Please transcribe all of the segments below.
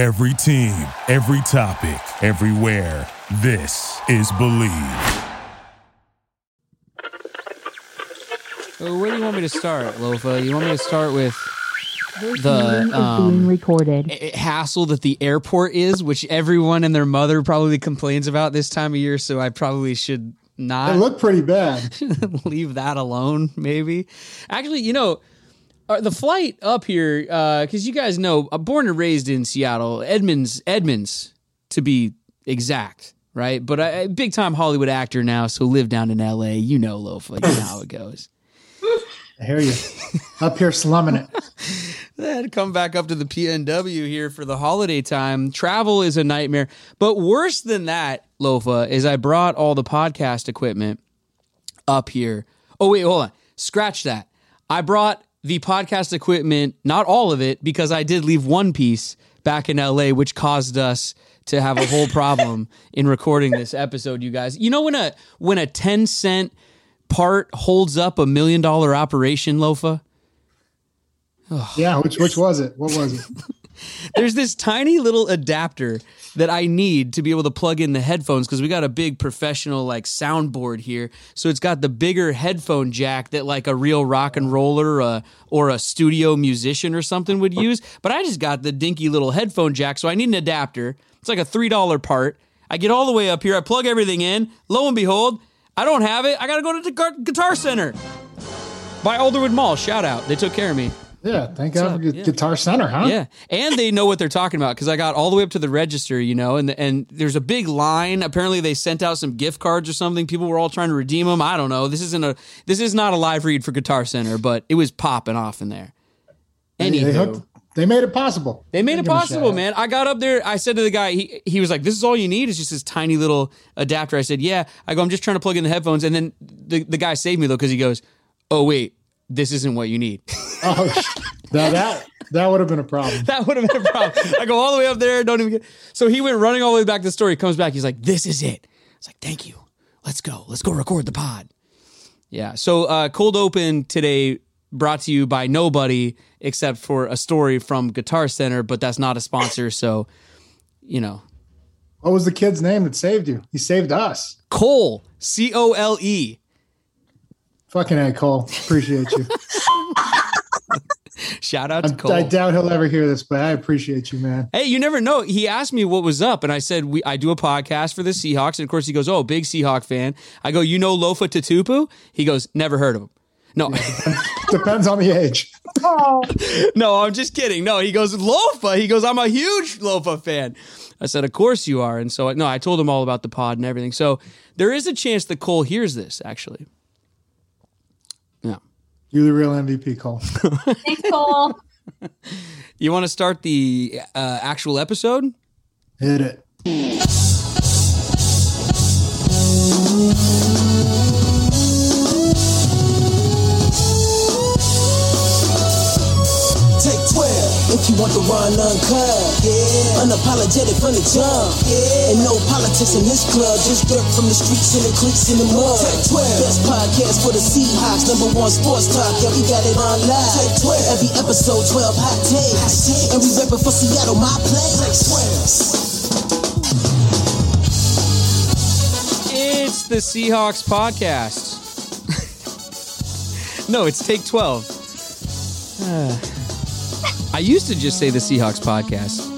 Every team, every topic, everywhere. This is Believe. Where do you want me to start, Lofa? You want me to start with The, meeting being um, recorded. a- hassle that the airport is, which everyone and their mother probably complains about this time of year, so I probably should not. It not looked pretty bad. leave that alone, maybe. Actually, you know, uh, the flight up here, because you guys know, I'm born and raised in Seattle, Edmonds, Edmonds, to be exact, right? But I, big time Hollywood actor now, so live down in L.A. You know, Lofa, you know how it goes. I hear you. Up here slumming it. then come back up to the PNW here for the holiday time. Travel is a nightmare. But worse than that, Lofa, is I brought all the podcast equipment up here. Oh, wait, hold on. Scratch that. I brought the podcast equipment, not all of it, because I did leave one piece back in LA, which caused us to have a whole problem in recording this episode, you guys. You know when a when a 10 cent part holds up a million dollar operation, Lofa? Yeah, which which was it? What was it? there's this tiny little adapter that I need to be able to plug in the headphones because we got a big professional like soundboard here. So it's got the bigger headphone jack that like a real rock and roller uh, or a studio musician or something would use. But I just got the dinky little headphone jack, so I need an adapter. It's like a three dollar part. I get all the way up here. I plug everything in. Lo and behold, I don't have it. I got to go to the Guitar Center by Alderwood Mall. Shout out, they took care of me. Yeah, thank God up? for Yeah. Guitar Center, huh? Yeah, and they know what they're talking about because I got all the way up to the register, you know, and and there's a big line. Apparently, they sent out some gift cards or something. People were all trying to redeem them. I don't know. This isn't a this is not a live read for Guitar Center, but it was popping off in there. They, they, Anywho, hooked, they made it possible. they made it Give 'em a possible, man. I got up there. I said to the guy, he he was like, "This is all you need. It's just this tiny little adapter." I said, "Yeah." I go, "I'm just trying to plug in the headphones," and then the the guy saved me though because he goes, "Oh wait, this isn't what you need." Oh, now that that would have been a problem. that would have been a problem. I go all the way up there, don't even get. So he went running all the way back to the store. He comes back. He's like, "This is it." It's like, "Thank you. Let's go. Let's go record the pod." Yeah. So uh, cold open today brought to you by nobody except for a story from Guitar Center, but that's not a sponsor. So, you know, What was the kid's name that saved you? He saved us. Cole C O L E. Fucking A, Cole. Appreciate you. Shout out to I, Cole. I doubt he'll ever hear this, but I appreciate you, man. Hey, you never know. He asked me what was up, and I said we I do a podcast for the Seahawks, and of course he goes, "Oh, big Seahawk fan." I go, "You know Lofa Tatupu?" He goes, "Never heard of him." No, Depends on the age. Oh. no, I'm just kidding. No, he goes, "Lofa." He goes, "I'm a huge Lofa fan." I said, "Of course you are." And so, I, no, I told him all about the pod and everything. So there is a chance that Cole hears this. Actually, yeah. You're the real MVP, Cole. Thanks, Cole. You want to start the uh, actual episode? Hit it. Want the run uncut. Yeah. Unapologetic from the jump. Yeah. And no politics in this club. Just dirt from the streets and the cliques in the mud. Take 12. Best podcast for the Seahawks. Number one sports talk. Yeah, we got it on live. Take 12. Every episode 12 hot takes. And we reppin' for Seattle, my place. Take 12. It's the Seahawks podcast. no, it's take 12. I used to just say the Seahawks podcast.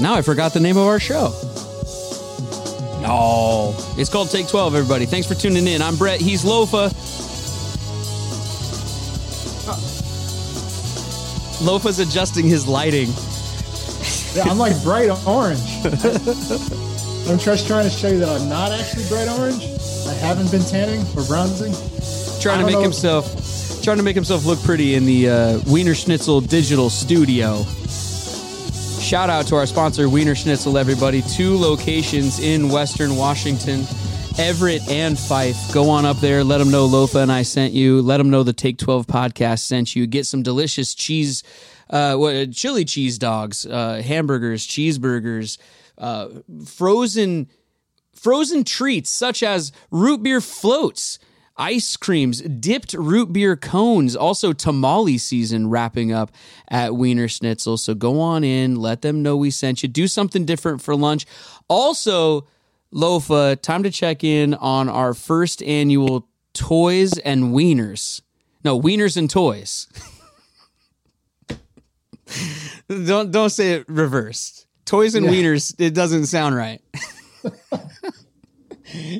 Now I forgot the name of our show. No, it's called Take 12, everybody. Thanks for tuning in. I'm Brett. He's Lofa. Uh. Lofa's adjusting his lighting. Yeah, I'm like bright orange. I'm just trying to show you that I'm not actually bright orange. I haven't been tanning or bronzing. trying to make know. himself trying to make himself look pretty in the uh, Wiener Schnitzel digital studio. Shout out to our sponsor Wiener Schnitzel, everybody. Two locations in Western Washington, Everett and Fife. Go on up there. Let them know Lofa and I sent you. Let them know the Take Twelve podcast sent you. Get some delicious cheese, uh, what chili cheese dogs, uh, hamburgers, cheeseburgers, uh, frozen frozen treats such as root beer floats. Ice creams, dipped root beer cones, also tamale season wrapping up at Wiener Schnitzel. So go on in, let them know we sent you. Do something different for lunch. Also, Lofa, time to check in on our first annual Toys and Wieners. No, Wieners and Toys. don't don't say it reversed. Toys and Yeah. Wieners, it doesn't sound right.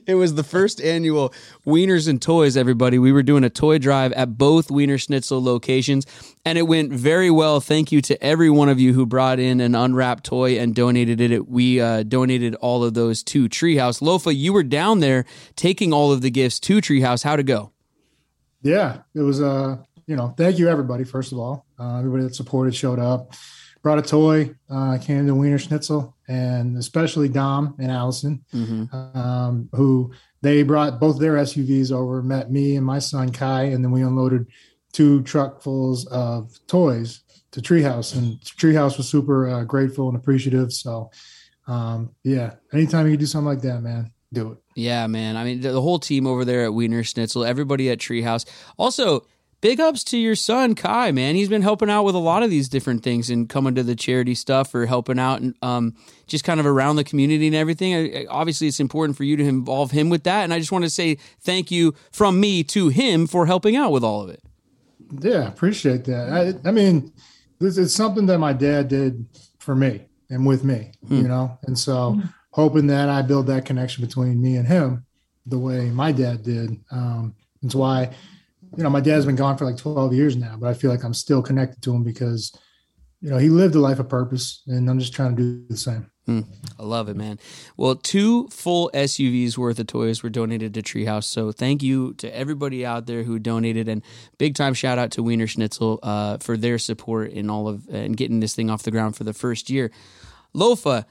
It was the first annual Wieners and Toys, everybody. We were doing a toy drive at both Wiener Schnitzel locations, and it went very well. Thank you to every one of you who brought in an unwrapped toy and donated it. We uh, donated all of those to Treehouse. Lofa, you were down there taking all of the gifts to Treehouse. How'd it go? Yeah, it was. Uh, you know, thank you everybody. First of all, uh, everybody that supported showed up, brought a toy, uh, came to Wiener Schnitzel, and especially Dom and Allison, um, who they brought both their SUVs over, met me and my son Kai, and then we unloaded two truckfuls of toys to Treehouse, and Treehouse was super uh, grateful and appreciative. So, um, yeah, anytime you do something like that, man, do it. Yeah, man. I mean, the, the whole team over there at Wiener Schnitzel, everybody at Treehouse. Also, big ups to your son Kai, man. He's been helping out with a lot of these different things and coming to the charity stuff or helping out and um, just kind of around the community and everything. I, I- obviously, it's important for you to involve him with that, and I just want to say thank you from me to him for helping out with all of it. Yeah, appreciate that. I, I mean, this is something that my dad did for me and with me, you know, and so hoping that I build that connection between me and him the way my dad did. Um, that's why, you know, my dad's been gone for like 12 years now, but I feel like I'm still connected to him because, you know, he lived a life of purpose and I'm just trying to do the same. I love it, man. Well, two full SUVs worth of toys were donated to Treehouse. So thank you to everybody out there who donated, and big time shout out to Wiener Schnitzel uh, for their support in all of and getting this thing off the ground for the first year. Lofa,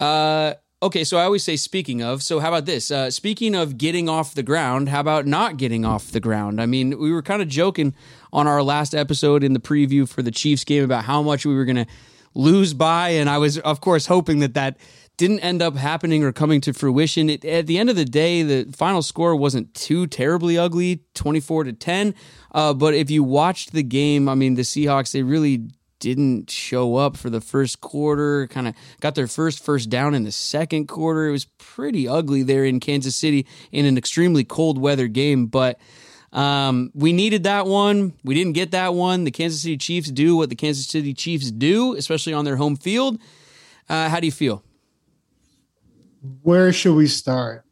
uh, okay, so I always say speaking of. So how about this? Uh, speaking of getting off the ground, how about not getting off the ground? I mean, we were kind of joking on our last episode in the preview for the Chiefs game about how much we were going to lose by, and I was, of course, hoping that that didn't end up happening or coming to fruition. It, at the end of the day, the final score wasn't too terribly ugly, twenty-four to ten. Uh, but if you watched the game, I mean, the Seahawks they really didn't show up for the first quarter. Kind of got their first first down in the second quarter. It was pretty ugly there in Kansas City in an extremely cold weather game, but. Um, we needed that one. We didn't get that one. The Kansas City Chiefs do what the Kansas City Chiefs do, especially on their home field. Uh, how do you feel? Where should we start?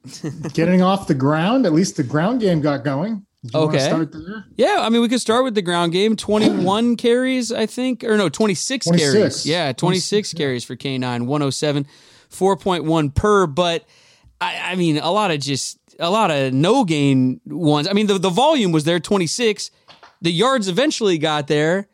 Getting off the ground? At least the ground game got going. Okay. Start there? Yeah, I mean, we could start with the ground game. 21 carries, I think, or no, 26, 26. carries. Yeah, 26 carries for K9, 107, 4.1 per. But I, I mean, a lot of just a lot of no gain ones. I mean, the, the volume was there, 26. The yards eventually got there.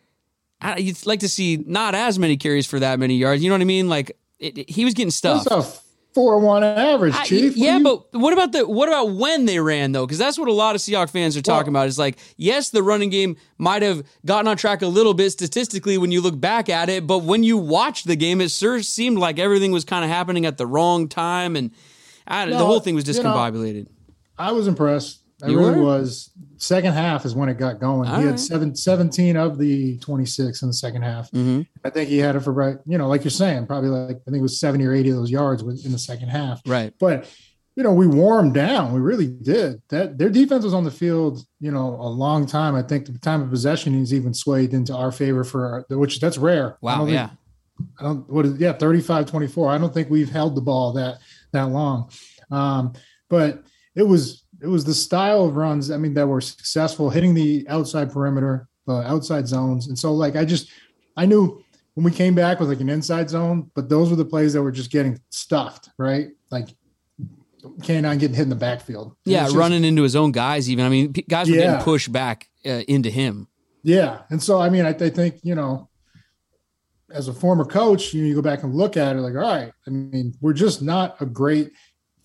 I, you'd like to see not as many carries for that many yards. You know what I mean? Like it, it- he was getting stuff. That's a four one average, I- Chief. Yeah, you- but what about the what about when they ran though? Because that's what a lot of Seahawks fans are talking about. It's like yes, the running game might have gotten on track a little bit statistically when you look back at it, but when you watch the game, it sure seemed like everything was kind of happening at the wrong time, and I, the whole thing was you know, discombobulated. I was impressed. I You really were? was. Second half is when it got going. All he right. had seven, 17 of the 26 in the second half. hmm I think he had it for right, you know, like you're saying, probably like I think it was 70 or 80 of those yards in the second half. Right. But you know, we them down. We really did. That their defense was on the field, you know, a long time. I think the time of possession is even swayed into our favor for our, which that's rare. Wow. think- Yeah. I don't what is yeah, 35 24. I don't think we've held the ball that that long. Um, but it was it was the style of runs, I mean, that were successful, hitting the outside perimeter, uh, outside zones. And so like I just I knew when we came back with like an inside zone, but those were the plays that were just getting stuffed, right? Like K9 getting hit in the backfield. Yeah. just- running into his own guys. Even I mean, guys were Yeah. getting pushed back uh, into him. Yeah. And so, I mean, I, I think, you know, as a former coach, you, you go back and look at it like, all right, I mean, we're just not a great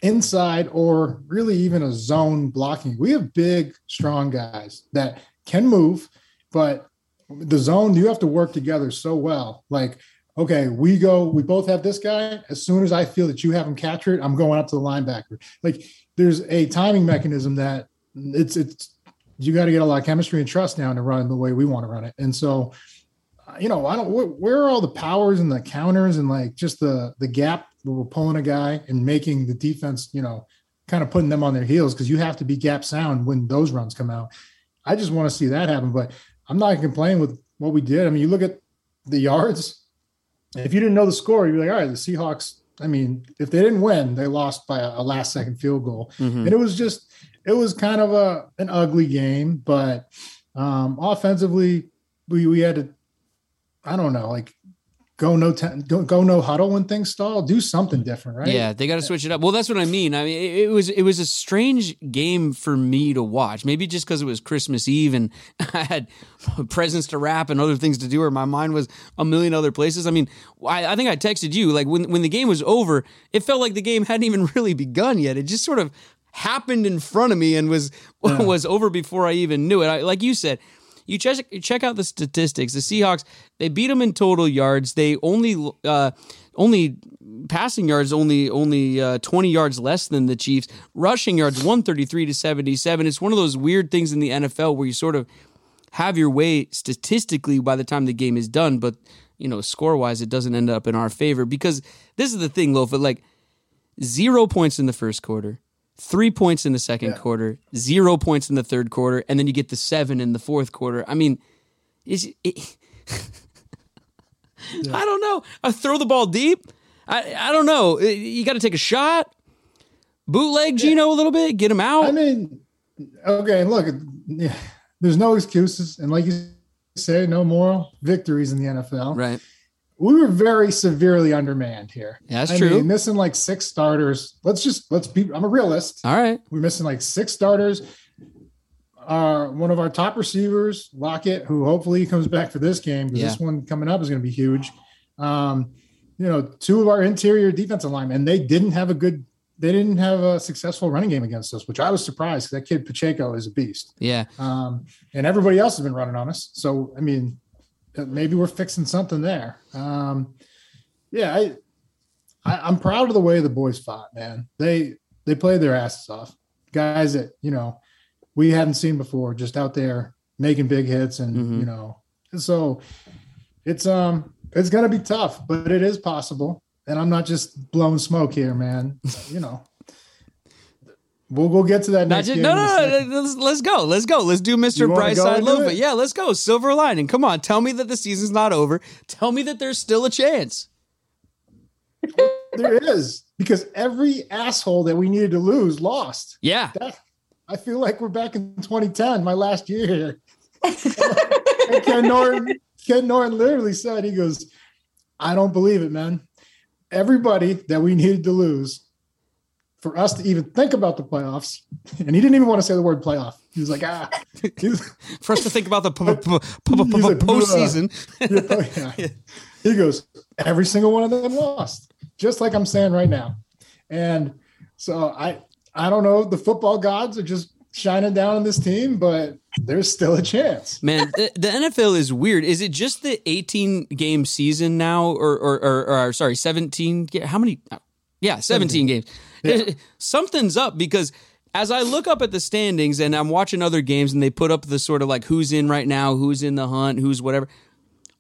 inside or really even a zone blocking. We have big, strong guys that can move, but the zone, you have to work together so well. Like, okay, we go, we both have this guy. As soon as I feel that you have him captured, it, I'm going up to the linebacker. Like, there's a timing mechanism that it's it's you got to get a lot of chemistry and trust down to run the way we want to run it. And so, you know, I don't where, where are all the powers and the counters and like just the the gap we're pulling a guy and making the defense, you know, kind of putting them on their heels because you have to be gap sound when those runs come out. I just want to see that happen, but I'm not complaining with what we did. I mean, you look at the yards. If you didn't know the score, you'd be like, all right, the Seahawks. I mean, if they didn't win, they lost by a, last second field goal, Mhm. and it was just it was kind of a an ugly game. But um, offensively, we we had to. I don't know, like go no ten, go, go no huddle when things stall. Do something different, right? Yeah, they got to switch it up. Well, that's what I mean. I mean, it, it was it was a strange game for me to watch. Maybe just because it was Christmas Eve and I had presents to wrap and other things to do, or my mind was a million other places. I mean, I, I think I texted you like when when the game was over, it felt like the game hadn't even really begun yet. It just sort of happened in front of me and was was over before I even knew it. I, like you said. You check check out the statistics. The Seahawks they beat them in total yards. They only uh, only passing yards only only uh, 20 yards less than the Chiefs. Rushing yards 133 to 77. It's one of those weird things in the NFL where you sort of have your way statistically by the time the game is done, but you know, score wise, it doesn't end up in our favor because this is the thing, Lofa. Like zero points in the first quarter, three points in the second quarter, zero points in the third quarter, and then you get the seven in the fourth quarter. I mean, is it? I don't know. I throw the ball deep. I I don't know. You got to take a shot. Bootleg Gino a little bit, get him out. I mean, okay, look, yeah, there's no excuses, and like you say, no moral victories in the NFL. right. We were very severely undermanned here. Yeah, that's I true. Mean, missing like six starters. Let's just let's be. I'm a realist. All right. We're missing like six starters. Uh, one of our top receivers, Lockett, who hopefully comes back for this game because Yeah. this one coming up is going to be huge. Um, you know, two of our interior defensive linemen, and they didn't have a good, they didn't have a successful running game against us, which I was surprised. That kid Pacheco is a beast, Yeah. um, and everybody else has been running on us. So, I mean, maybe we're fixing something there. Um, yeah, I, I, I'm proud of the way the boys fought. Man, they they played their asses off. Guys that you know we hadn't seen before, just out there making big hits, and Mhm. you know, so it's um it's gonna be tough, but it is possible. And I'm not just blowing smoke here, man. you know, we'll we'll get to that next just, game. no, no, no. Let's, let's go. Let's go. Let's do Mr. Brightside Yeah, let's go. Silver lining. Come on. Tell me that the season's not over. Tell me that there's still a chance. there is because every asshole that we needed to lose lost. Yeah. That, I feel like we're back in 2010, my last year here. And Ken Norton, Ken Norton literally said, he goes, I don't believe it, man. Everybody that we needed to lose for us to even think about the playoffs, and he didn't even want to say the word playoff. He was like, ah, For us to think about the p- p- p- like, postseason. yeah. he goes, every single one of them lost, just like I'm saying right now. And so I, I don't know. The football gods are just shining down on this team, but there's still a chance. Man, the, the NFL is weird. Is it just the 18 game season now, or or, or, or sorry, 17? How many? Yeah, 17 games. Yeah. Something's up because as I look up at the standings and I'm watching other games and they put up the sort of like who's in right now, who's in the hunt, who's whatever.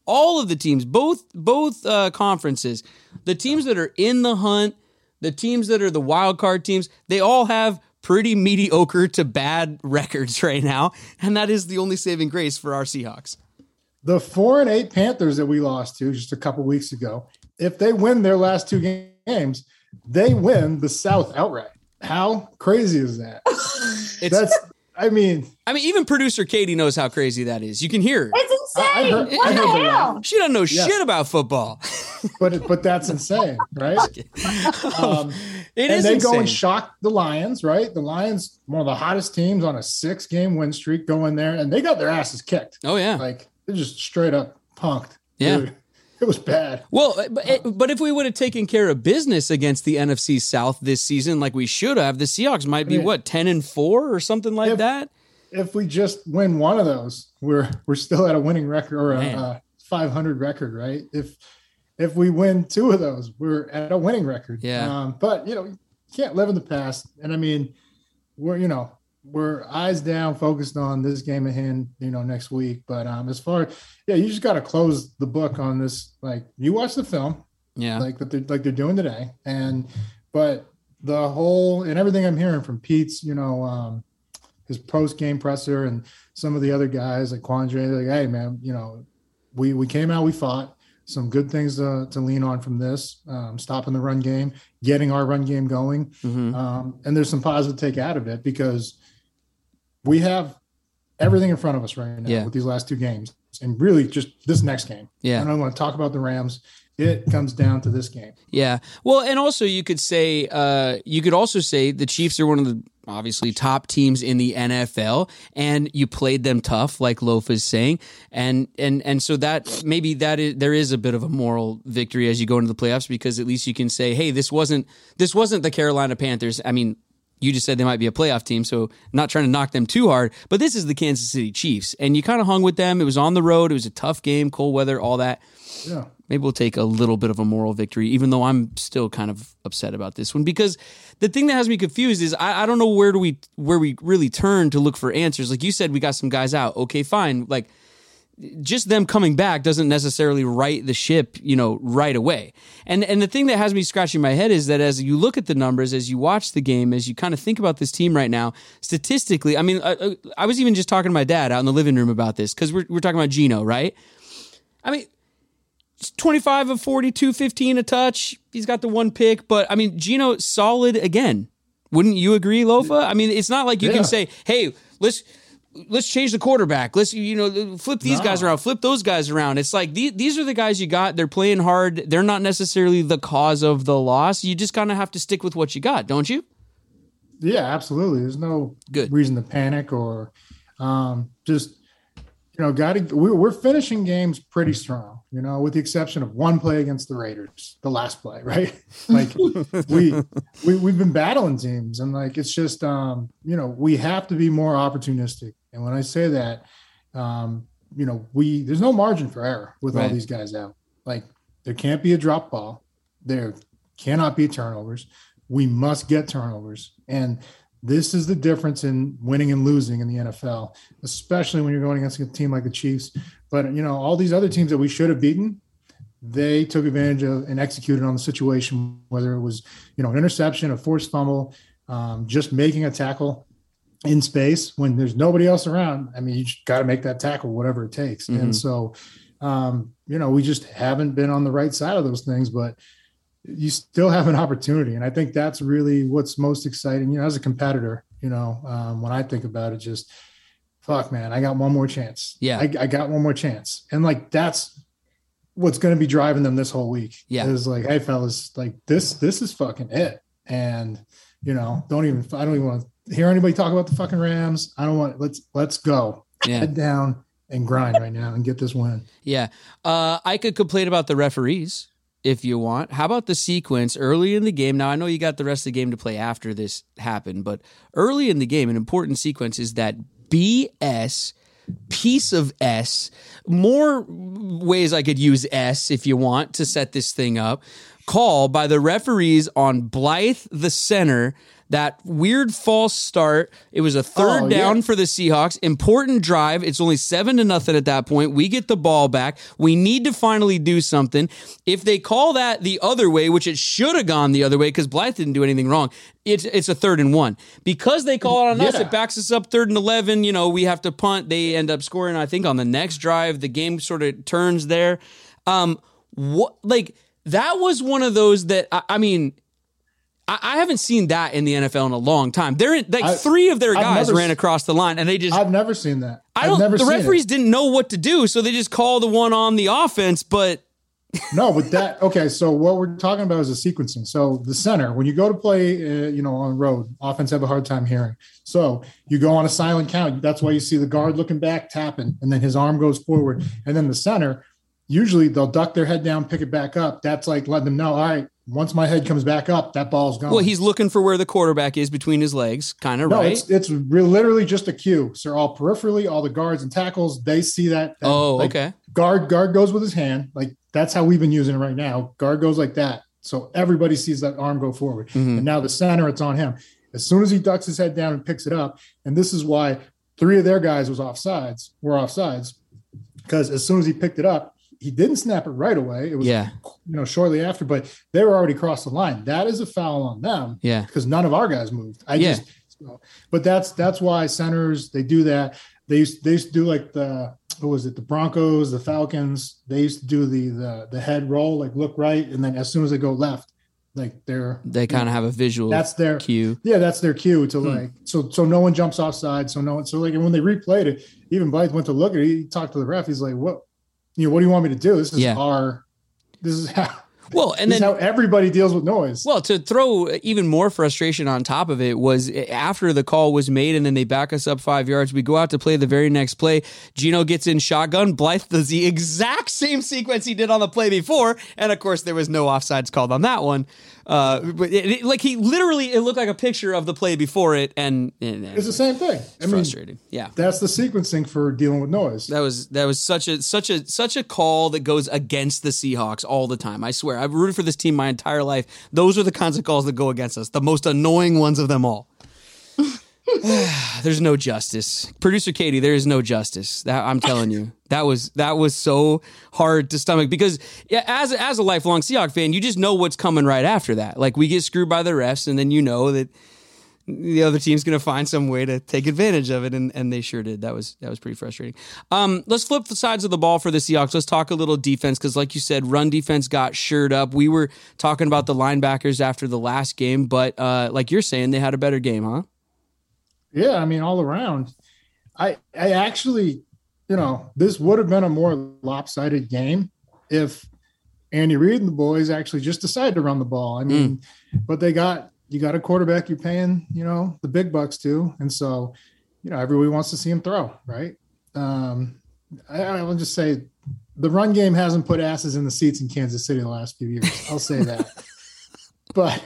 All of the teams, both both uh, conferences, the teams that are in the hunt, the teams that are the wild card teams, they all have pretty mediocre to bad records right now, and that is the only saving grace for our Seahawks. The four and eight Panthers that we lost to just a couple weeks ago, if they win their last two games, they win the South outright. How crazy is that? It's, That's, I mean, I mean, even producer Katie knows how crazy that is. You can hear her. It's I- I insane. heard- what I heard the the hell? She doesn't know Yes. shit about football. but but that's insane, right? Um, It and is they insane. go and shock the Lions, right? The Lions, one of the hottest teams on a six game win streak, go in there and they got their asses kicked. oh yeah. Like they're just straight up punked. Yeah. Dude, it was bad. Well, uh, but, it- but if we would have taken care of business against the NFC South this season, like we should have, the Seahawks might be what ten and four or something like If- that. If we just win one of those, we're we're still at a winning record or a, a 500 record, right? If if we win two of those, we're at a winning record. Yeah. Um, but you know, you can't live in the past. And I mean, we're you know, we're eyes down, focused on this game at hand, you know, next week. But um, as far, yeah, you just got to close the book on this. Like, you watch the film, Yeah. like that, they're, like they're doing today, and but the whole and everything I'm hearing from Pete's, you know, um, his post game presser and some of the other guys like Quandre, like, hey man, you know, we we came out, we fought. Some good things to, to lean on from this, um, stopping the run game, getting our run game going. Mhm. Um, and there's some positive take out of it because we have everything in front of us right now Yeah. with these last two games, and really just this next game. Yeah. I don't want to talk about the Rams. It comes down to this game. Yeah. Well, and also you could say uh, you could also say the Chiefs are one of the obviously top teams in the NFL, and you played them tough, like Loaf is saying, and and and so that maybe that is there is a bit of a moral victory as you go into the playoffs because at least you can say, hey, this wasn't this wasn't the Carolina Panthers. I mean. You just said they might be a playoff team, so not trying to knock them too hard. But this is the Kansas City Chiefs, and you kind of hung with them. It was on the road. It was a tough game, cold weather, all that Yeah. maybe we'll take a little bit of a moral victory, even though I'm still kind of upset about this one because the thing that has me confused is I, I don't know where do we where we really turn to look for answers. Like you said, we got some guys out. Okay, fine. Like just them coming back doesn't necessarily right the ship, you know, right away. And and the thing that has me scratching my head is that as you look at the numbers, as you watch the game, as you kind of think about this team right now, statistically, I mean, I, I was even just talking to my dad out in the living room about this because we're we're talking about Gino, right? I mean, 25 of 42, 15 a touch. He's got the one pick, but I mean, Gino solid again. Wouldn't you agree, Lofa? I mean, it's not like you Yeah. can say, "Hey, let's let's change the quarterback. Let's you know flip these No. guys around, flip those guys around." It's like the, these are the guys you got. They're playing hard. They're not necessarily the cause of the loss. You just kind of have to stick with what you got, don't you? Yeah, absolutely. There's no Good. reason to panic or um, just you know, got to. We're, we're finishing games pretty strong. You know, with the exception of one play against the Raiders, the last play, right? Like we, we we've been battling teams, and like it's just um, you know we have to be more opportunistic. And when I say that, um, you know, we there's no margin for error with all these guys out. Like there can't be a drop ball. There cannot be turnovers. We must get turnovers. And this is the difference in winning and losing in the NFL, especially when you're going against a team like the Chiefs. But you know, all these other teams that we should have beaten, they took advantage of and executed on the situation, whether it was, you know, an interception, a forced fumble, um, just making a tackle in space when there's nobody else around. I mean, you just got to make that tackle, whatever it takes. Mhm. And so, um, you know, we just haven't been on the right side of those things, but you still have an opportunity. And I think that's really what's most exciting. You know, as a competitor, you know, um, when I think about it, just fuck, man, I got one more chance. Yeah. I, I got one more chance. And like, that's what's going to be driving them this whole week. Yeah. Is like, hey, fellas, like this, this is fucking it. And, you know, don't even, I don't even want to hear anybody talk about the fucking Rams. I don't want, let's, let's go Yeah. head down and grind right now and get this win. Yeah. Uh, I could complain about the referees if you want. How about the sequence early in the game? Now, I know you got the rest of the game to play after this happened, but early in the game, an important sequence is that BS piece of S. More ways I could use S if you want to set this thing up. Call by the referees on Blythe, the center. That weird false start. It was a third Oh, yeah. down for the Seahawks. Important drive. It's only seven to nothing at that point. We get the ball back. We need to finally do something. If they call that the other way, which it should have gone the other way because Blythe didn't do anything wrong, it's it's a third and one. Because they call it on us, it backs us up third and eleven. You know, we have to punt. They end up scoring. I think on the next drive, the game sort of turns there. Um, what like that was one of those that I, I mean. I I haven't seen that in the NFL in a long time. They're in, like I- three of their I've guys ran across the line, and they just I've never seen that. I I've don't. never The seen it. referees didn't know what to do, so they just call the one on the offense. But No, but that okay. So what we're talking about is the sequencing. So the center, when you go to play, uh, you know, on the road, offense have a hard time hearing. So you go on a silent count. That's why you see the guard looking back, tapping, and then his arm goes forward, and then the center. Usually they'll duck their head down, pick it back up. That's like letting them know, all right, once my head comes back up, that ball's gone. well, he's looking for where the quarterback is between his legs, kind of no, right. it's it's re- literally just a cue. So all peripherally, all the guards and tackles, they see that. that, oh, like, okay. guard guard goes with his hand like that's how we've been using it right now guard goes like that so everybody sees that arm go forward Mhm. and now the center it's on him As soon as he ducks his head down and picks it up, and this is why three of their guys was offsides, were offsides, because as soon as he picked it up, he didn't snap it right away. It was Yeah. you know shortly after, but they were already across the line. That is a foul on them Yeah. because none of our guys moved. I Yeah. just, so- but that's that's why centers they do that. They used they used to do like the what was it the Broncos, the Falcons. They used to do the the the head roll, like look right, and then as soon as they go left, like they're They kind of have a visual that's their cue. yeah, that's their cue to Hmm. like so so no one jumps offside. So no one so like and when they replayed it, even Blythe went to look at it, he talked to the ref. He's like, What you know, what do you want me to do? This is Yeah. our this is how Well, and this then is how everybody deals with noise. Well, to throw even more frustration on top of it was eh, after the call was made and then they back us up five yards. We go out to play the very next play. Gino gets in shotgun. Blythe does the exact same sequence he did on the play before. And of course, there was no offsides called on that one. Uh, but it, it- like he literally, it looked like a picture of the play before it. And, and It's the same thing. I mean, frustrating. Yeah. that's the sequencing for dealing with noise. That was that was such a such a such a call that goes against the Seahawks all the time. I swear, I've rooted for this team my entire life. Those are the kinds of calls that go against us. The most annoying ones of them all. There's no justice, producer Katie. There is no justice. That I'm telling you, that was that was so hard to stomach because yeah, as as a lifelong Seahawks fan, you just know what's coming right after that. Like we get screwed by the refs, and then you know that the other team's going to find some way to take advantage of it, and, and they sure did. That was that was pretty frustrating. Um, let's flip the sides of the ball for the Seahawks. Let's talk a little defense because, like you said, run defense got shirt up. We were talking about the linebackers after the last game, but uh, like you're saying, they had a better game, huh? Yeah, I mean, all around. I I actually, you know, this would have been a more lopsided game if Andy Reid and the boys actually just decided to run the ball. I mean, but they got you got a quarterback you're paying, you know, the big bucks to, and so you know everybody wants to see him throw, right? Um, I, I will just say the run game hasn't put asses in the seats in Kansas City the last few years. I'll say that, but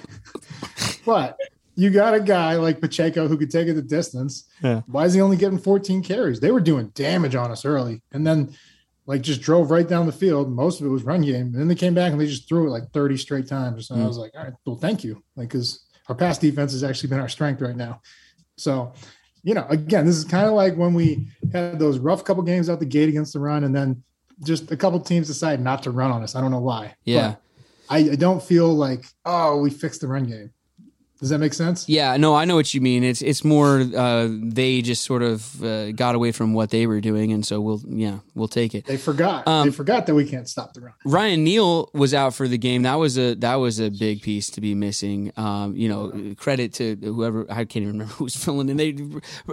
but you got a guy like Pacheco who could take it the distance. Yeah. Why is he only getting 14 carries? They were doing damage on us early, and then like just drove right down the field. Most of it was run game, and then they came back and they just threw it like 30 straight times. So I mm. was like, all right, well, thank you, like because our pass defense has actually been our strength right now. So, you know, again, this is kind of like when we had those rough couple games out the gate against the run, and then just a couple teams decide not to run on us. I don't know why. Yeah. But I, I don't feel like, oh, we fixed the run game. Does that make sense? Yeah, no, I know what you mean. It's it's more uh, they just sort of uh, got away from what they were doing, and so we'll yeah we'll take it. They forgot. Um, they forgot that we can't stop the run. Ryan Neal was out for the game. That was a that was a big piece to be missing. Um, you know, credit to whoever I can't even remember who was filling in. They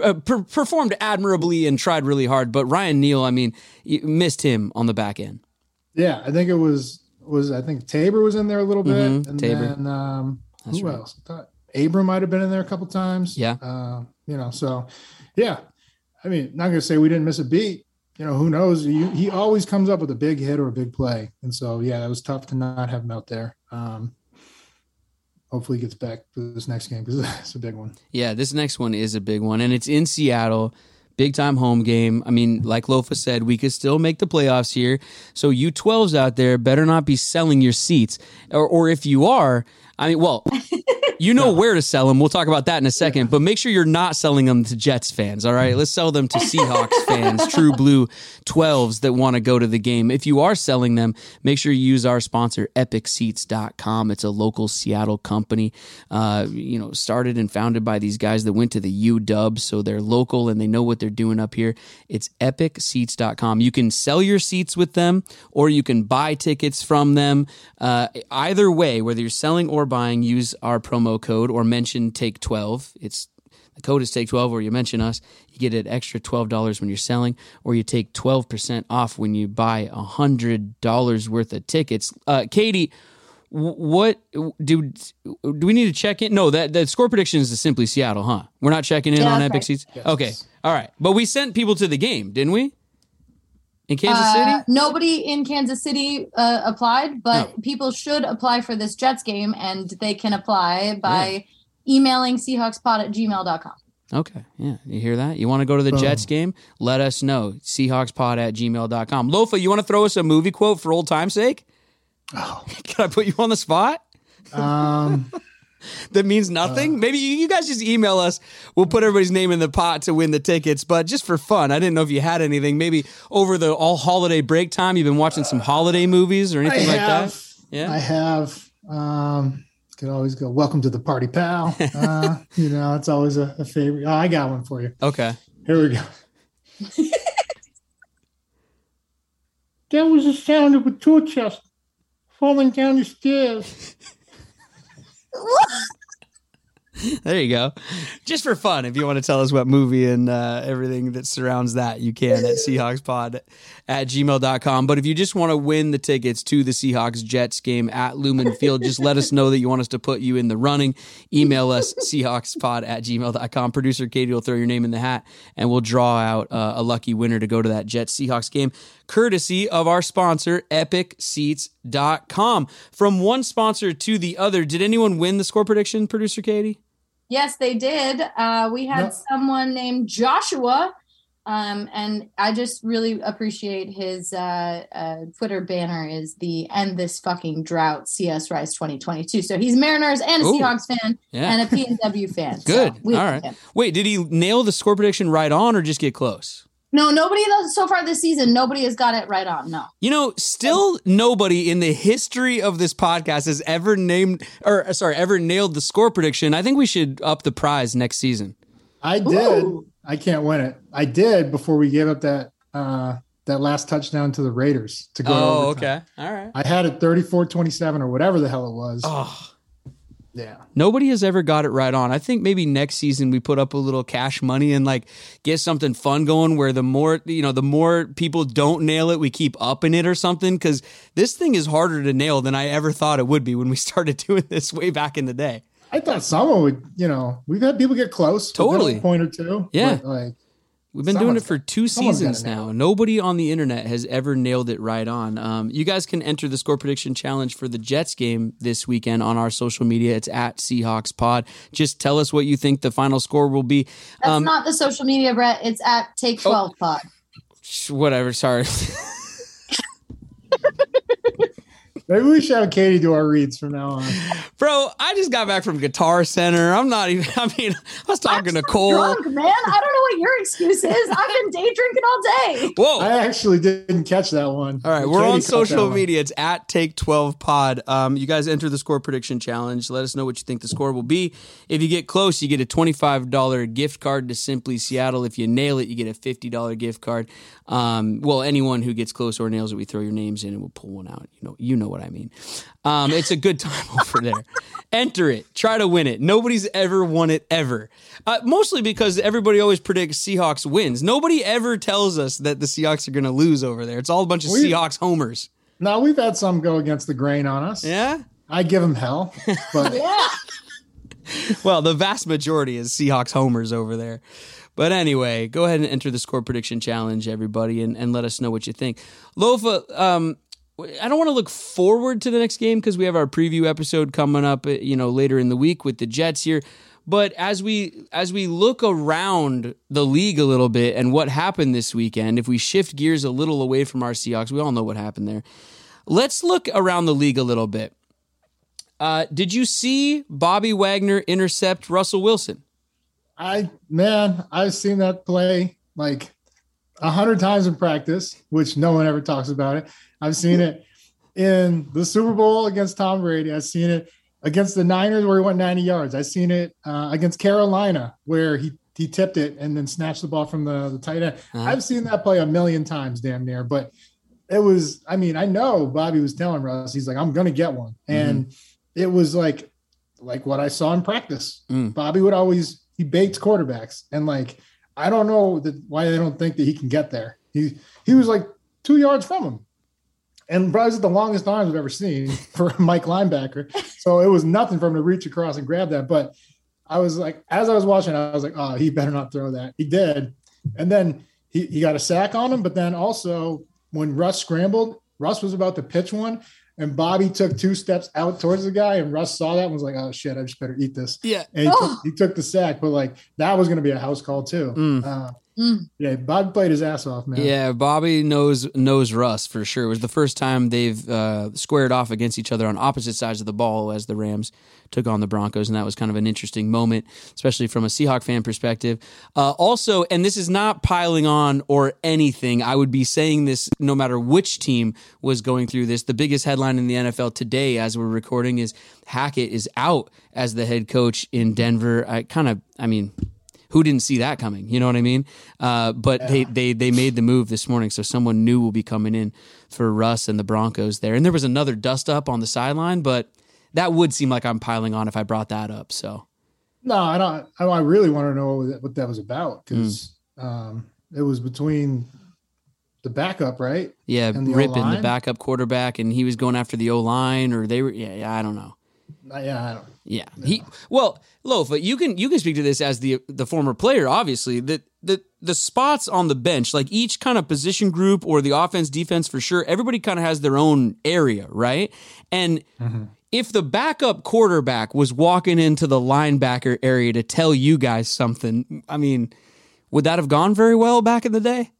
uh, per- performed admirably and tried really hard. But Ryan Neal, I mean, missed him on the back end. Yeah, I think it was was I think Tabor was in there a little bit, Mhm, and Tabor. then um, That's who right. else? Abram might have been in there a couple times. Yeah. uh, you know, so yeah. I mean, not gonna say we didn't miss a beat. You know, who knows? He, he always comes up with a big hit or a big play, and so yeah, it was tough to not have him out there. Um, hopefully, he gets back for this next game because it's a big one. Yeah, this next one is a big one, and it's in Seattle. Big time home game. I mean, like Lofa said, we could still make the playoffs here. So you 12s out there better not be selling your seats. Or, or if you are, I mean, well, you know where to sell them. We'll talk about that in a second. But make sure you're not selling them to Jets fans. All right, let's sell them to Seahawks fans, true blue 12s that want to go to the game. If you are selling them, make sure you use our sponsor, EpicSeats.com. It's a local Seattle company. Uh, you know, started and founded by these guys that went to the UW, so they're local and they know what they're doing up here. It's EpicSeats.com. You can sell your seats with them, or you can buy tickets from them. Uh, either way, whether you're selling or buying, use our promo code or mention Take 12. It's the code is Take 12, or you mention us. You get an extra $12 when you're selling, or you take 12% off when you buy $100 worth of tickets. Uh, Katie, what do do we need to check in? No, that that score prediction is simply Seattle, huh? We're not checking in Yeah, on Epic right. Seats. Okay, all right, but we sent people to the game, didn't we? In Kansas Uh, City. nobody in Kansas City uh, applied, but No. people should apply for this Jets game, and they can apply by emailing seahawkspod at gmail.com. Okay. Yeah. You hear that? You want to go to the Boom. Jets game? Let us know. Seahawkspod at gmail.com. Lofa, you want to throw us a movie quote for old time's sake? Oh. Can I put you on the spot? Um, that means nothing? Maybe you guys just email us. We'll put everybody's name in the pot to win the tickets. But just for fun, I didn't know if you had anything. Maybe over the all holiday break time, you've been watching some holiday movies or anything like have, that. Yeah. I have. Um, could always go. Welcome to the party, pal. Uh, you know, it's always a, a favorite. Oh, I got one for you. Okay. Here we go. that was the sound of a tool chest falling down the stairs. There you go. Just for fun, if you want to tell us what movie and uh, everything that surrounds that, you can at SeahawksPod at gmail.com. But if you just want to win the tickets to the Seahawks Jets game at Lumen Field, just let us know that you want us to put you in the running. Email us, Seahawkspod at gmail.com. Producer Katie will throw your name in the hat and we'll draw out uh, a lucky winner to go to that Jets Seahawks game, courtesy of our sponsor, EpicSeats.com. From one sponsor to the other, did anyone win the score prediction, Producer Katie? Yes, they did. Uh, we had Yep. someone named Joshua, um, and I just really appreciate his uh, uh, Twitter banner is the "End This Fucking Drought" Sea Us Rise 2022. So he's Mariners and a Ooh. Seahawks fan Yeah. and a PNW fan. Good. we All right. him. Wait, did he nail the score prediction right on or just get close? No, nobody so far this season. Nobody has got it right on. No. You know, still nobody in the history of this podcast has ever named or uh, sorry, ever nailed the score prediction. I think we should up the prize next season. I did. Ooh. I can't win it. I did before we gave up that uh that last touchdown to the Raiders to go. Oh, overtime. okay. All right. I had it 34-27 or whatever the hell it was. Oh, Yeah. nobody has ever got it right on. I think maybe next season we put up a little cash money and like get something fun going where the more, you know, the more people don't nail it, we keep upping it or something cuz this thing is harder to nail than I ever thought it would be when we started doing this way back in the day. I thought someone would, you know, we've had people get close. Totally. point or two. Yeah. like We've been doing it for two seasons gotta nail now. Nobody on the internet has ever nailed it right on. Um, you guys can enter the score prediction challenge for the Jets game this weekend on our social media. It's at Seahawks Pod. Just tell us what you think the final score will be. That's Um, not the social media, Brett. It's at Take 12 Pod. whatever. Sorry. maybe we should have Katie do our reads from now on. Bro, I just got back from Guitar Center. I'm not even, I mean, I was talking to I'm Cole. Drunk, man. I don't know what your excuse is. I've been day drinking all day. Whoa. I actually didn't catch that one. All right, we're on social media. It's at Take 12 Pod. Um, you guys enter the score prediction challenge. Let us know what you think the score will be. If you get close, you get a $25 gift card to Simply Seattle. If you nail it, you get a $50 gift card. Um, well, anyone who gets close or nails it, we throw your names in and we'll pull one out. You know, you know what I mean. Um, it's a good time over there. Enter it. Try to win it. Nobody's ever won it ever. Uh, mostly because everybody always predicts Seahawks wins. Nobody ever tells us that the Seahawks are going to lose over there. It's all a bunch of We- Seahawks homers. Now we've had some go against the grain on us. Yeah. I give them hell, but Yeah. Well, the vast majority is Seahawks homers over there. But anyway, go ahead and enter the score prediction challenge, everybody, and, and let us know what you think. Lofa, um, I don't want to look forward to the next game because we have our preview episode coming up, uh, you know, later in the week with the Jets here. But as we as we look around the league a little bit and what happened this weekend, if we shift gears a little away from our Seahawks, we all know what happened there. Let's look around the league a little bit. Uh, did you see Bobby Wagner intercept Russell Wilson? I man, I've seen that play like a hundred times in practice, which no one ever talks about it. I've seen it in the Super Bowl against Tom Brady. I've seen it against the Niners where he went 90 yards. I've seen it uh, against Carolina where he he tipped it and then snatched the ball from the, the tight end. Uh-huh. I've seen that play a million times, damn near. But it was, I mean, I know Bobby was telling Russ, he's like, I'm gonna get one. And it was like like what I saw in practice. Mm. Bobby would always he baits quarterbacks, and like I don't know that why they don't think that he can get there. He he was like two yards from him, and probably the longest arms I've ever seen for a Mike linebacker. So it was nothing for him to reach across and grab that. But I was like, as I was watching, I was like, oh, he better not throw that. He did, and then he he got a sack on him. But then also when Russ scrambled, Russ was about to pitch one. And Bobby took two steps out towards the guy, and Russ saw that and was like, "Oh shit, I just better eat this." Yeah. and he, Oh. took, he took the sack, but like that was going to be a house call too. Mm. Uh, Yeah, Bob played his ass off, man. Yeah, Bobby knows knows Russ for sure. It was the first time they've uh, squared off against each other on opposite sides of the ball as the Rams took on the Broncos, and that was kind of an interesting moment, especially from a Seahawk fan perspective. Uh, also, and this is not piling on or anything. I would be saying this no matter which team was going through this. The biggest headline in the NFL today, as we're recording, is Hackett is out as the head coach in Denver. I kind of, I mean who didn't see that coming? You know what I mean? Uh, but yeah. they, they they made the move this morning, so someone new will be coming in for Russ and the Broncos there. And there was another dust up on the sideline, but that would seem like I'm piling on if I brought that up. So no, I don't. I really want to know what that was about because mm. um, it was between the backup, right? Yeah, the Rypien, the backup quarterback, and he was going after the O line, or they were. Yeah, yeah, I don't know. Yeah, I don't. Yeah. He well, Lofa, you can you can speak to this as the the former player, obviously. The the the spots on the bench, like each kind of position group or the offense, defense for sure, everybody kind of has their own area, right? And mm-hmm. if the backup quarterback was walking into the linebacker area to tell you guys something, I mean, would that have gone very well back in the day?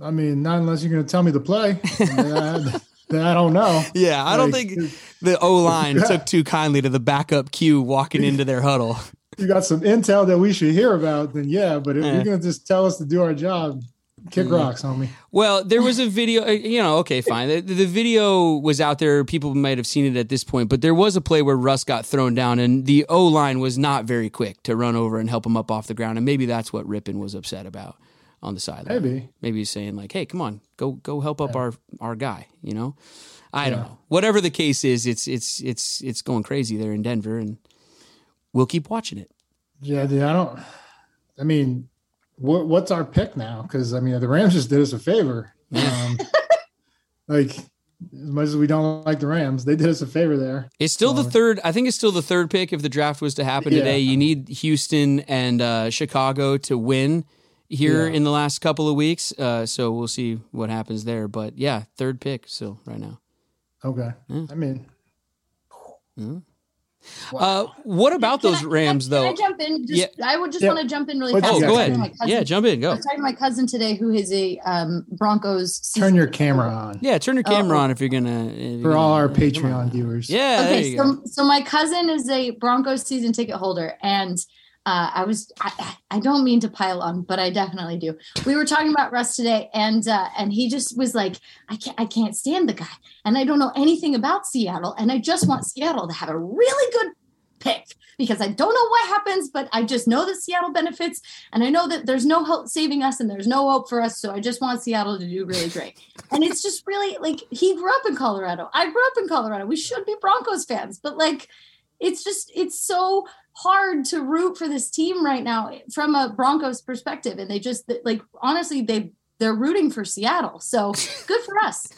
I mean, not unless you're going to tell me the play. I don't know. Yeah, I like, don't think the O line yeah. took too kindly to the backup Q walking into their huddle. You got some intel that we should hear about, then yeah. But if eh. you're gonna just tell us to do our job, kick mm. rocks, homie. Well, there was a video. Uh, you know, okay, fine. The, the, video was out there. People might have seen it at this point, but there was a play where Russ got thrown down, and the O line was not very quick to run over and help him up off the ground, and maybe that's what Rypien was upset about on the sideline. Maybe, maybe he's saying like, "Hey, come on, go go help up yeah. our our guy." You know, I don't know. Whatever the case is, it's it's it's it's going crazy there in Denver, and we'll keep watching it. Yeah, dude, I don't. I mean, what what's our pick now? Because I mean, the Rams just did us a favor. Um, like as much as we don't like the Rams, they did us a favor there. It's still the third. I think it's still the third pick if the draft was to happen yeah. today. You need Houston and uh, Chicago to win here yeah. in the last couple of weeks. Uh, so we'll see what happens there. But yeah, third pick still right now. Okay. Yeah. I mean, mm-hmm. wow. uh, what about can those I, Rams can I, though? Can I jump in? Just, yeah. I would just want to jump in really fast. Oh, go ahead. Yeah, jump in. Go. I was talking to my cousin today, who is a um, Broncos. Turn your camera on. Yeah, turn your camera oh. on if you're gonna. If For you're all gonna, our Patreon viewers. Yeah. Okay, so, so my cousin is a Broncos season ticket holder, and uh, I was I, I, don't mean to pile on, but I definitely do. We were talking about Russ today, and uh, and he just was like, I can't I can't stand the guy, and I don't know anything about Seattle, and I just want Seattle to have a really good pick because I don't know what happens, but I just know that Seattle benefits, and I know that there's no hope saving us, and there's no hope for us. So I just want Seattle to do really great. and it's just really like he grew up in Colorado. I grew up in Colorado. We should be Broncos fans, but like it's just it's so hard to root for this team right now from a Broncos perspective. And they just like honestly, they they're rooting for Seattle. So good for us.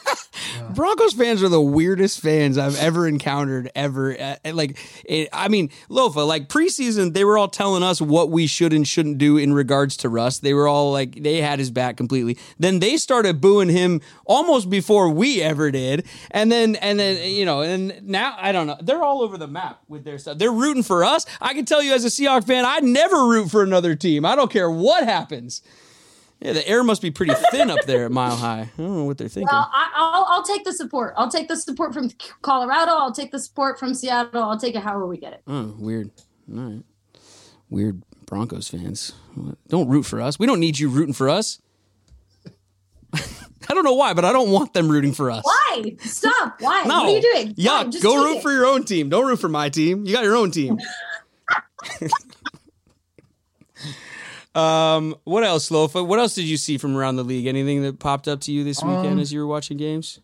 yeah. Broncos fans are the weirdest fans I've ever encountered ever. Uh, like, it, I mean, Lofa, like preseason, they were all telling us what we should and shouldn't do in regards to Russ. They were all like, they had his back completely. Then they started booing him almost before we ever did. And then, and then, you know, and now, I don't know. They're all over the map with their stuff. They're rooting for us. I can tell you as a Seahawks fan, I never root for another team. I don't care what happens. Yeah, the air must be pretty thin up there at Mile High. I don't know what they're thinking. Well, I, will I'll take the support. I'll take the support from Colorado. I'll take the support from Seattle. I'll take it however we get it. Oh, weird. All right. Weird Broncos fans. Don't root for us. We don't need you rooting for us. I don't know why, but I don't want them rooting for us. Why? Stop. Why? No. What are you doing? Yuck. Go root it. for your own team. Don't root for my team. You got your own team. Um, what else, Lofa? What else did you see from around the league? Anything that popped up to you this weekend um, as you were watching games?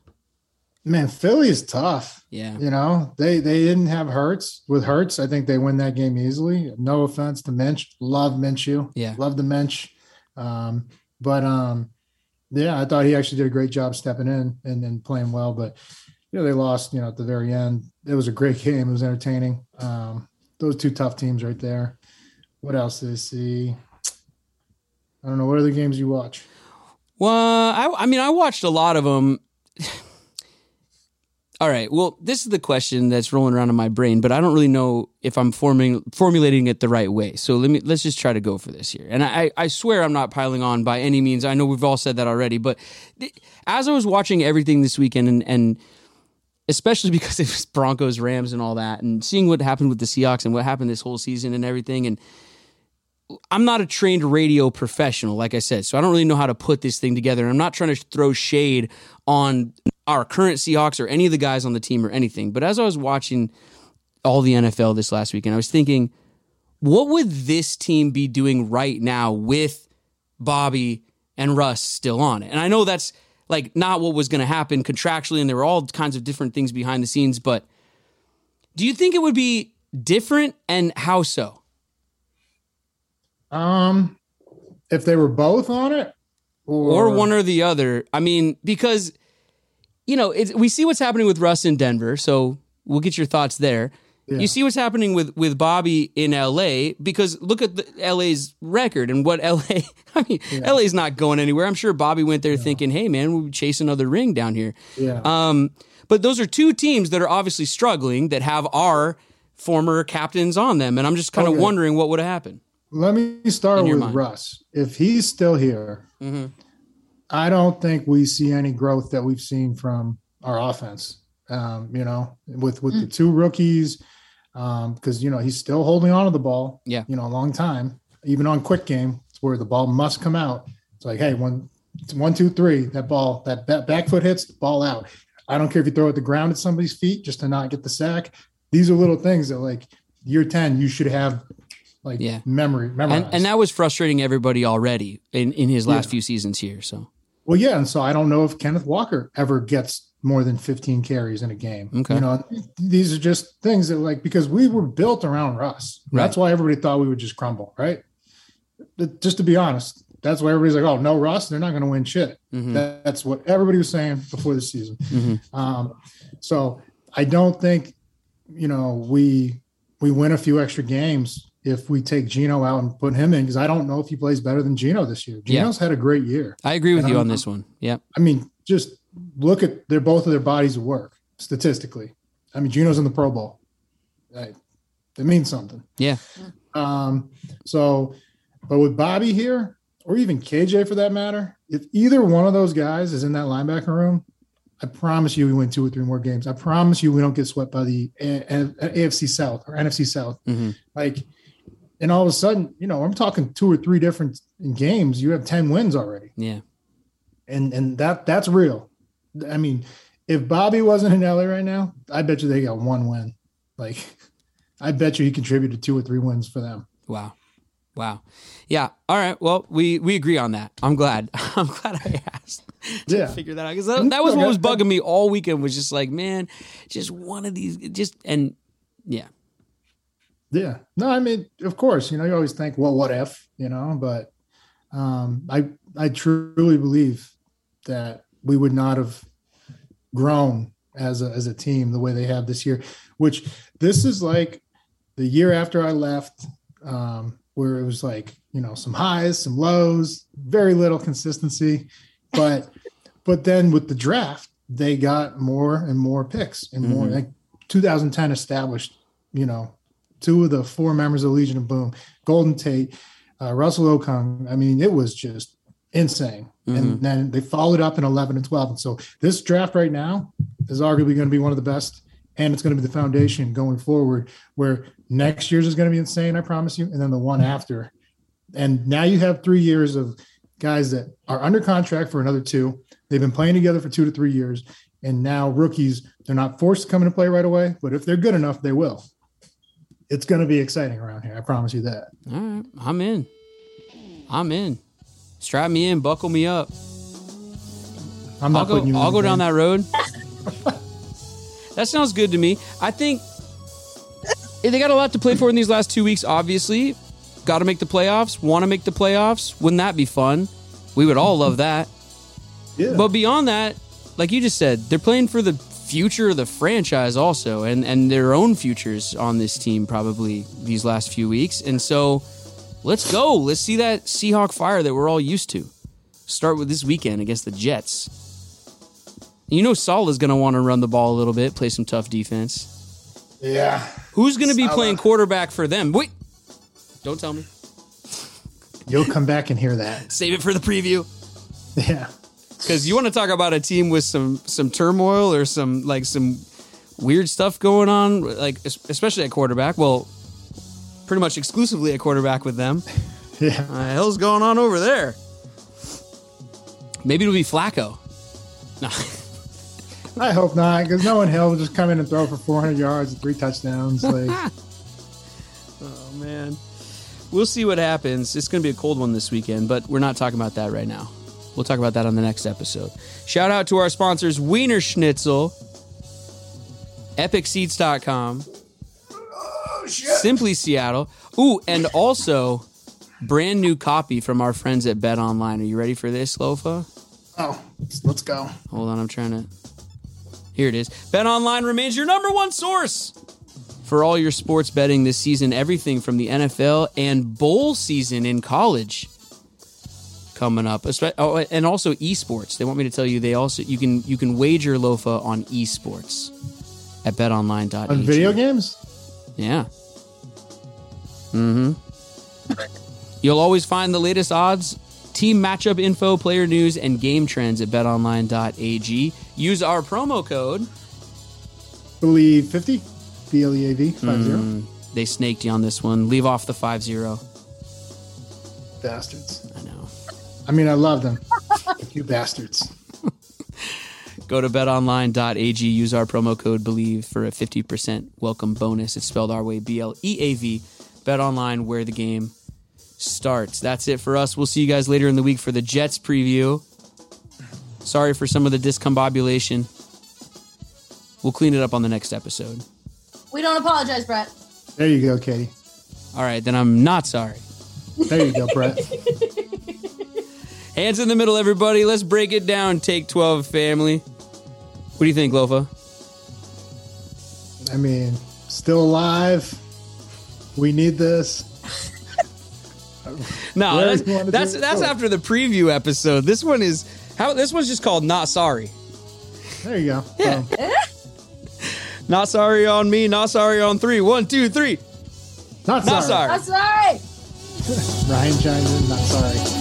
Man, Philly is tough. Yeah, you know they they didn't have Hurts. With Hurts, I think they win that game easily. No offense to Minch, love Minshew. Yeah, love the Minch. Um, but um, yeah, I thought he actually did a great job stepping in and then playing well. But you know they lost. You know at the very end, it was a great game. It was entertaining. Um, those two tough teams right there. What else did I see? I don't know. What other games you watch? Well, I, I mean, I watched a lot of them. All right. Well, this is the question that's rolling around in my brain, but I don't really know if I'm forming formulating it the right way. So let me let's just try to go for this here. And I I swear I'm not piling on by any means. I know we've all said that already, but th- as I was watching everything this weekend and and especially because it was Broncos, Rams, and all that, and seeing what happened with the Seahawks and what happened this whole season and everything, and I'm not a trained radio professional, like I said, so I don't really know how to put this thing together. And I'm not trying to throw shade on our current Seahawks or any of the guys on the team or anything. But as I was watching all the NFL this last weekend, I was thinking, what would this team be doing right now with Bobby and Russ still on it? And I know that's like not what was going to happen contractually, and there were all kinds of different things behind the scenes. But do you think it would be different, and how so? Um, if they were both on it, or, or one or the other. I mean, because you know, we see what's happening with Russ in Denver, so we'll get your thoughts there. Yeah. You see what's happening with with Bobby in LA because look at the, LA's record and what LA. I mean, yeah. LA's not going anywhere. I'm sure Bobby went there yeah. thinking, "Hey, man, we'll chase another ring down here." Yeah. Um, but those are two teams that are obviously struggling that have our former captains on them, and I'm just kind of okay. wondering what would have happened. Let me start with mind. Russ. If he's still here, mm-hmm. I don't think we see any growth that we've seen from our offense. Um, you know, with with mm. the two rookies, because um, you know he's still holding on to the ball. Yeah, you know, a long time. Even on quick game, it's where the ball must come out. It's like, hey, one, one, two, three. That ball, that, that back foot hits, the ball out. I don't care if you throw it the ground at somebody's feet just to not get the sack. These are little things that, like year ten, you should have like yeah. memory memorized. And, and, that was frustrating everybody already in, in his last yeah. few seasons here. So well, yeah, and so I don't know if Kenneth Walker ever gets more than 15 carries in a game. Okay. You know, these are just things that like because we were built around Russ. Right. That's why everybody thought we would just crumble, right? Just to be honest, that's why everybody's like, "Oh, no Russ, they're not going to win shit." Mm-hmm. That's what everybody was saying before the season. Mm-hmm. Um, so I don't think, you know, we we win a few extra games if we take Geno out and put him in because I don't know if he plays better than Geno this year. Geno's yeah. had a great year. I agree with and you on this one. Yeah. I mean, just look at their both of their bodies of work statistically. I mean, Geno's in the Pro Bowl. It means something. Yeah. Um, so, but with Bobby here, or even KJ for that matter, if either one of those guys is in that linebacker room, I promise you we win two or three more games. I promise you we don't get swept by the AFC South or NFC South. Mm-hmm. Like and all of a sudden, you know, I'm talking two or three different games. You have ten wins already. Yeah, and and that that's real. I mean, if Bobby wasn't in LA right now, I bet you they got one win. Like, I bet you he contributed two or three wins for them. Wow. Wow. Yeah. All right. Well, we we agree on that. I'm glad. I'm glad I asked to yeah. figure that out because that, mm-hmm. that was what was bugging me all weekend. Was just like, man, just one of these. Just and yeah, yeah. No, I mean, of course, you know, you always think, well, what if, you know, but um, I I truly believe that we would not have grown as a as a team the way they have this year, which this is like the year after I left, um, where it was like, you know, some highs, some lows, very little consistency. But but then with the draft, they got more and more picks and more mm-hmm. like 2010 established, you know, two of the four members of Legion of Boom, Golden Tate, uh, Russell Okung. I mean, it was just insane. Mm-hmm. And then they followed up in 11 and 12. And so this draft right now is arguably going to be one of the best. And it's going to be the foundation going forward, where next year's is going to be insane, I promise you. And then the one after. And now you have three years of guys that are under contract for another two. They've been playing together for two to three years. And now rookies, they're not forced to come into play right away, but if they're good enough, they will it's going to be exciting around here. I promise you that. All right, I'm in. I'm in. Strap me in, buckle me up. I'm not I'll go. I'll go down that road. that sounds good to me. I think eh, they got a lot to play for in these last two weeks. Obviously, got to make the playoffs. Want to make the playoffs? Wouldn't that be fun? We would all love that. Yeah. But beyond that, like you just said, they're playing for the future of the franchise also and and their own futures on this team probably these last few weeks and so let's go let's see that seahawk fire that we're all used to start with this weekend against the jets You know Saul is going to want to run the ball a little bit, play some tough defense. Yeah. Who's going to be Saleh. playing quarterback for them? Wait, don't tell me. You'll come back and hear that. Save it for the preview. Yeah. Because you want to talk about a team with some some turmoil or some like some weird stuff going on, like especially at quarterback. Well, pretty much exclusively at quarterback with them. Yeah. What the hell's going on over there? Maybe it'll be Flacco. No, I hope not, because no one hell will just come in and throw for 400 yards and three touchdowns. Like, oh man, we'll see what happens. It's going to be a cold one this weekend, but we're not talking about that right now. We'll talk about that on the next episode. Shout out to our sponsors, Wienerschnitzel, EpicSeats.com, oh, Simply Seattle. Ooh, and also brand new copy from our friends at Bet Online. Are you ready for this, Lofa? oh, let's go. Hold on, I'm trying to. Here it is. Bet Online remains your number one source for all your sports betting this season. Everything from the NFL and bowl season in college coming up. Oh, and also esports. They want me to tell you they also you can you can wager Lofa on esports at betonline.ag. On video games? Yeah. Mm-hmm. You'll always find the latest odds, team matchup info, player news, and game trends at betonline.ag. Use our promo code. Bleav 50. B L E A V 50. Mm, they snaked you on this one. Leave off the 5 0. Bastards. I mean, I love them. you bastards. Go to betonline.ag. Use our promo code BLEAV for a 50% welcome bonus. It's spelled our way B L E A V. Bet online where the game starts. That's it for us. We'll see you guys later in the week for the Jets preview. Sorry for some of the discombobulation. We'll clean it up on the next episode. We don't apologize, Brett. There you go, Katie. All right, then I'm not sorry. There you go, Brett. Hands in the middle, everybody. Let's break it down. Take 12, family. What do you think, Lofa? I mean, still alive. We need this. No, that's do you want to that's, that's after the preview episode. This one is how this one's just called Not Sorry. There you go. So, Not sorry on me, not sorry on three. One, two, three. not, Not sorry. Not Sorry. I'm sorry. Ryan chimes in. Not sorry.